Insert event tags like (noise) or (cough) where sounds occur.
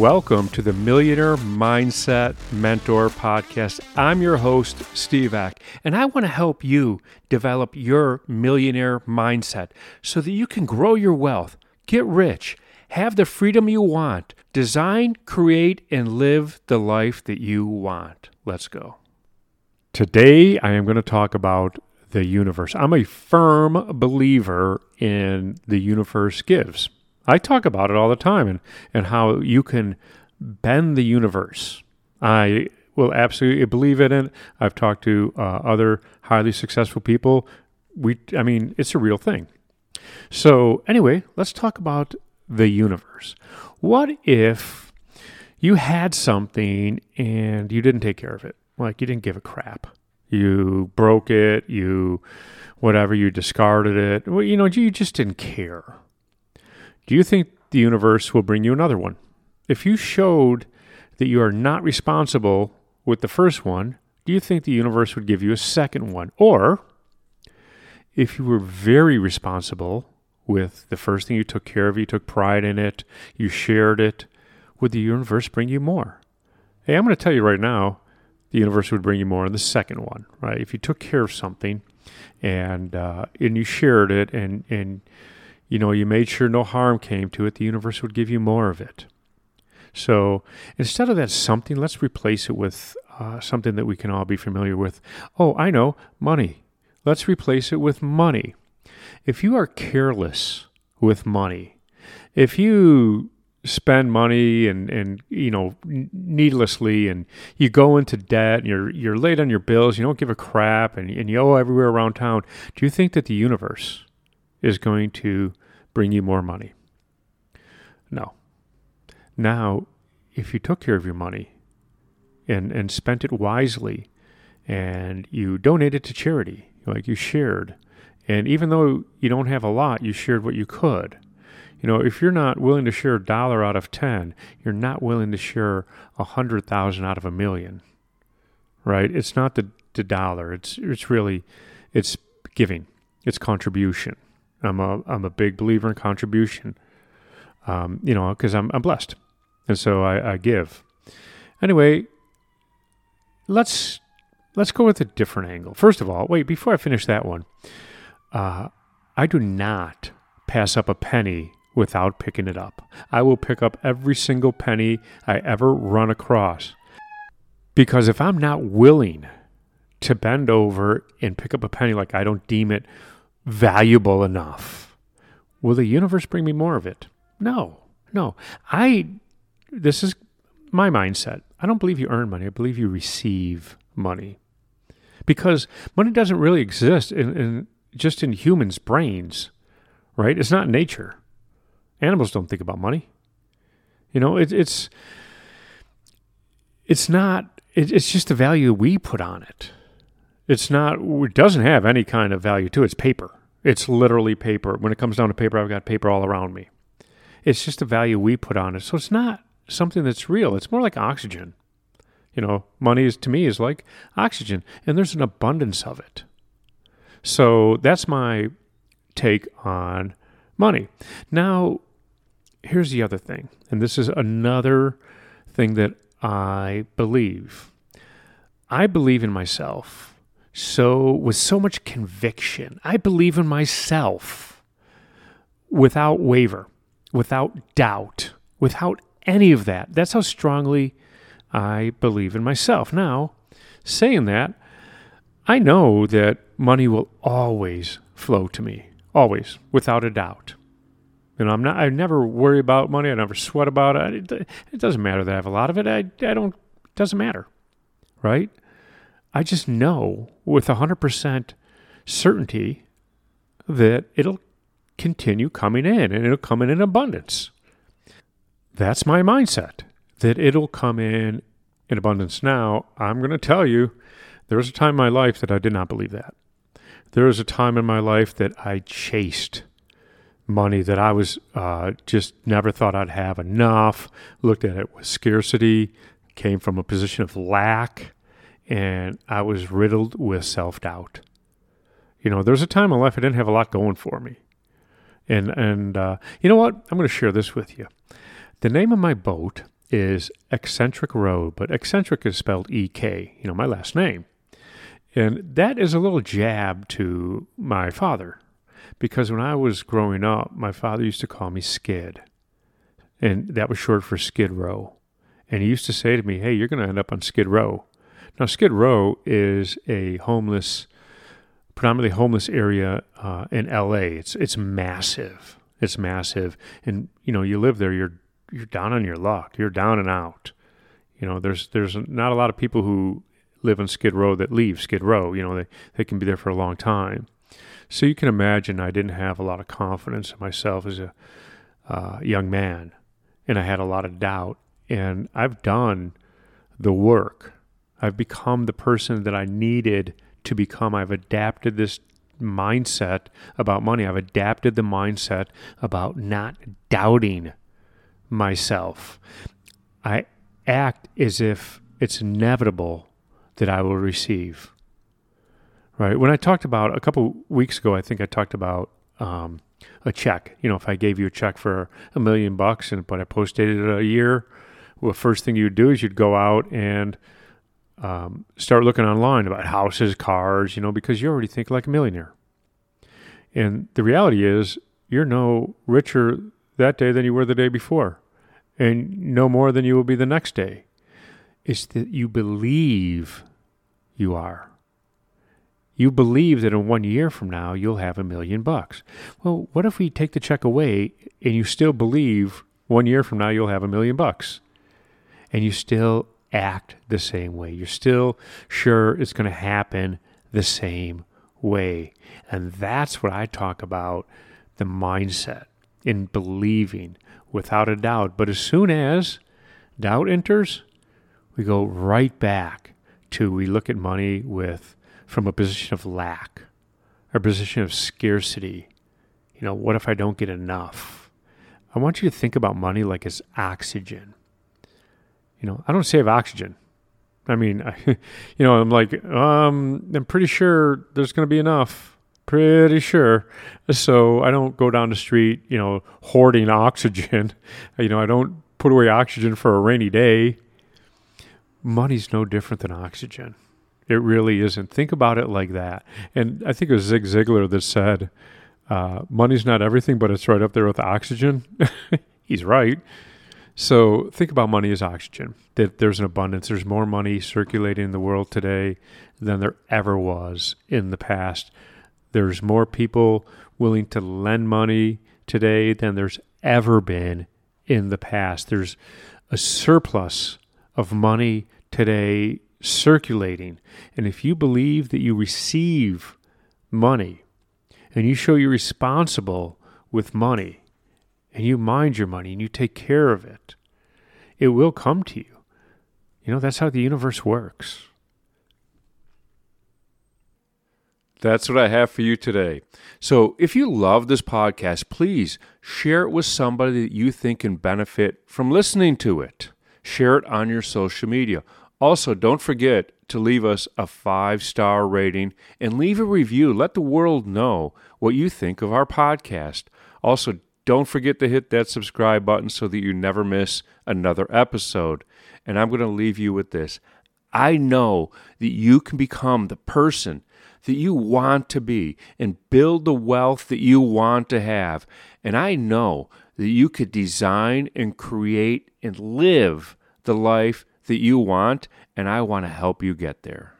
Welcome to the Millionaire Mindset Mentor Podcast. I'm your host, Steve Ek, and I want to help you develop your millionaire mindset so that you can grow your wealth, get rich, have the freedom you want, design, create, and live the life that you want. Let's go. Today, I am going to talk about the universe. I'm a firm believer in the universe gives. I talk about it all the time and, and how you can bend the universe. I will absolutely believe in it. I've talked to uh, other highly successful people. We, I mean, it's a real thing. So, anyway, let's talk about the universe. What if you had something and you didn't take care of it? Like you didn't give a crap. You broke it, you whatever, you discarded it. Well, you know, you just didn't care. Do you think the universe will bring you another one? If you showed that you are not responsible with the first one, do you think the universe would give you a second one? Or if you were very responsible with the first thing you took care of, you took pride in it, you shared it, would the universe bring you more? Hey, I'm going to tell you right now, the universe would bring you more in the second one, right? If you took care of something and uh, and you shared it and and you know, you made sure no harm came to it, the universe would give you more of it. So instead of that something, let's replace it with uh, something that we can all be familiar with. Oh, I know, money. Let's replace it with money. If you are careless with money, if you spend money and and you know needlessly and you go into debt and you're you're late on your bills you don't give a crap and, and you owe everywhere around town do you think that the universe is going to bring you more money. No. Now, if you took care of your money and, and spent it wisely and you donated to charity, like you shared, and even though you don't have a lot, you shared what you could. You know, if you're not willing to share a dollar out of 10, you're not willing to share a hundred thousand out of a million, right? It's not the, the dollar. It's, it's really, it's giving. It's contribution. I'm a I'm a big believer in contribution. Um, you know, because I'm I'm blessed, and so I, I give. Anyway, let's let's go with a different angle. First of all, wait before I finish that one. Uh, I do not pass up a penny without picking it up. I will pick up every single penny I ever run across. Because if I'm not willing to bend over and pick up a penny like I don't deem it valuable enough. Will the universe bring me more of it? No, no. I, this is my mindset. I don't believe you earn money. I believe you receive money. Because money doesn't really exist in, in just in humans' brains, right? It's not nature. Animals don't think about money. You know, it, it's it's not. It, it's just the value we put on it. It's not, it doesn't have any kind of value to it. It's paper. It's literally paper. When it comes down to paper, I've got paper all around me. It's just a value we put on it. So it's not something that's real. It's more like oxygen. You know, money is to me is like oxygen, and there's an abundance of it. So that's my take on money. Now, here's the other thing, and this is another thing that I believe. I believe in myself so with so much conviction. I believe in myself without waver, without doubt, without any of that. That's how strongly I believe in myself. Now, saying that, I know that money will always flow to me, always, without a doubt. You know, I'm not. I never worry about money. I never sweat about it. It, it doesn't matter that I have a lot of it. I, I don't. It doesn't matter, right? I just know with 100% certainty that it'll continue coming in and it'll come in in abundance. That's my mindset, that it'll come in in abundance. Now, I'm going to tell you, there was a time in my life that I did not believe that. There was a time in my life that I chased money that I was uh, just never thought I'd have enough, looked at it with scarcity, came from a position of lack and I was riddled with self doubt. You know, there was a time in life I didn't have a lot going for me. And, and uh, you know what? I'm going to share this with you. The name of my boat is Eccentric Road, but eccentric is spelled E K, you know, my last name. And that is a little jab to my father because when I was growing up, my father used to call me Skid. And that was short for Skid Row. And he used to say to me, Hey, you're going to end up on Skid Row. Now, Skid Row is a homeless, predominantly homeless area uh, in LA. It's, it's massive. It's massive. And, you know, you live there, you're, you're down on your luck. You're down and out. You know, there's, there's not a lot of people who live on Skid Row that leave Skid Row. You know, they, they can be there for a long time. So you can imagine I didn't have a lot of confidence in myself as a uh, young man, and I had a lot of doubt. And I've done the work. I've become the person that I needed to become. I've adapted this mindset about money. I've adapted the mindset about not doubting myself. I act as if it's inevitable that I will receive. Right. When I talked about a couple weeks ago, I think I talked about um, a check. You know, if I gave you a check for a million bucks and but I posted it a year, well, the first thing you'd do is you'd go out and um, start looking online about houses, cars, you know, because you already think like a millionaire. And the reality is, you're no richer that day than you were the day before, and no more than you will be the next day. It's that you believe you are. You believe that in one year from now you'll have a million bucks. Well, what if we take the check away and you still believe one year from now you'll have a million bucks? And you still act the same way. You're still sure it's going to happen the same way. And that's what I talk about the mindset in believing without a doubt. But as soon as doubt enters, we go right back to we look at money with from a position of lack, a position of scarcity. You know, what if I don't get enough? I want you to think about money like it's oxygen. You know, I don't save oxygen. I mean, I, (laughs) you know, I'm like, um, I'm pretty sure there's going to be enough. Pretty sure. So I don't go down the street, you know, hoarding (laughs) oxygen. You know, I don't put away oxygen for a rainy day money's no different than oxygen. It really isn't. Think about it like that. And I think it was Zig Ziglar that said, uh, money's not everything, but it's right up there with oxygen. (laughs) He's right. So think about money as oxygen. That there's an abundance. There's more money circulating in the world today than there ever was in the past. There's more people willing to lend money today than there's ever been in the past. There's a surplus of money today circulating. And if you believe that you receive money and you show you're responsible with money and you mind your money and you take care of it, it will come to you. You know, that's how the universe works. That's what I have for you today. So, if you love this podcast, please share it with somebody that you think can benefit from listening to it share it on your social media. Also, don't forget to leave us a five star rating and leave a review. Let the world know what you think of our podcast. Also, don't forget to hit that subscribe button so that you never miss another episode. And I'm going to leave you with this I know that you can become the person that you want to be and build the wealth that you want to have. And I know that you could design and create and live the life that you want, and I want to help you get there.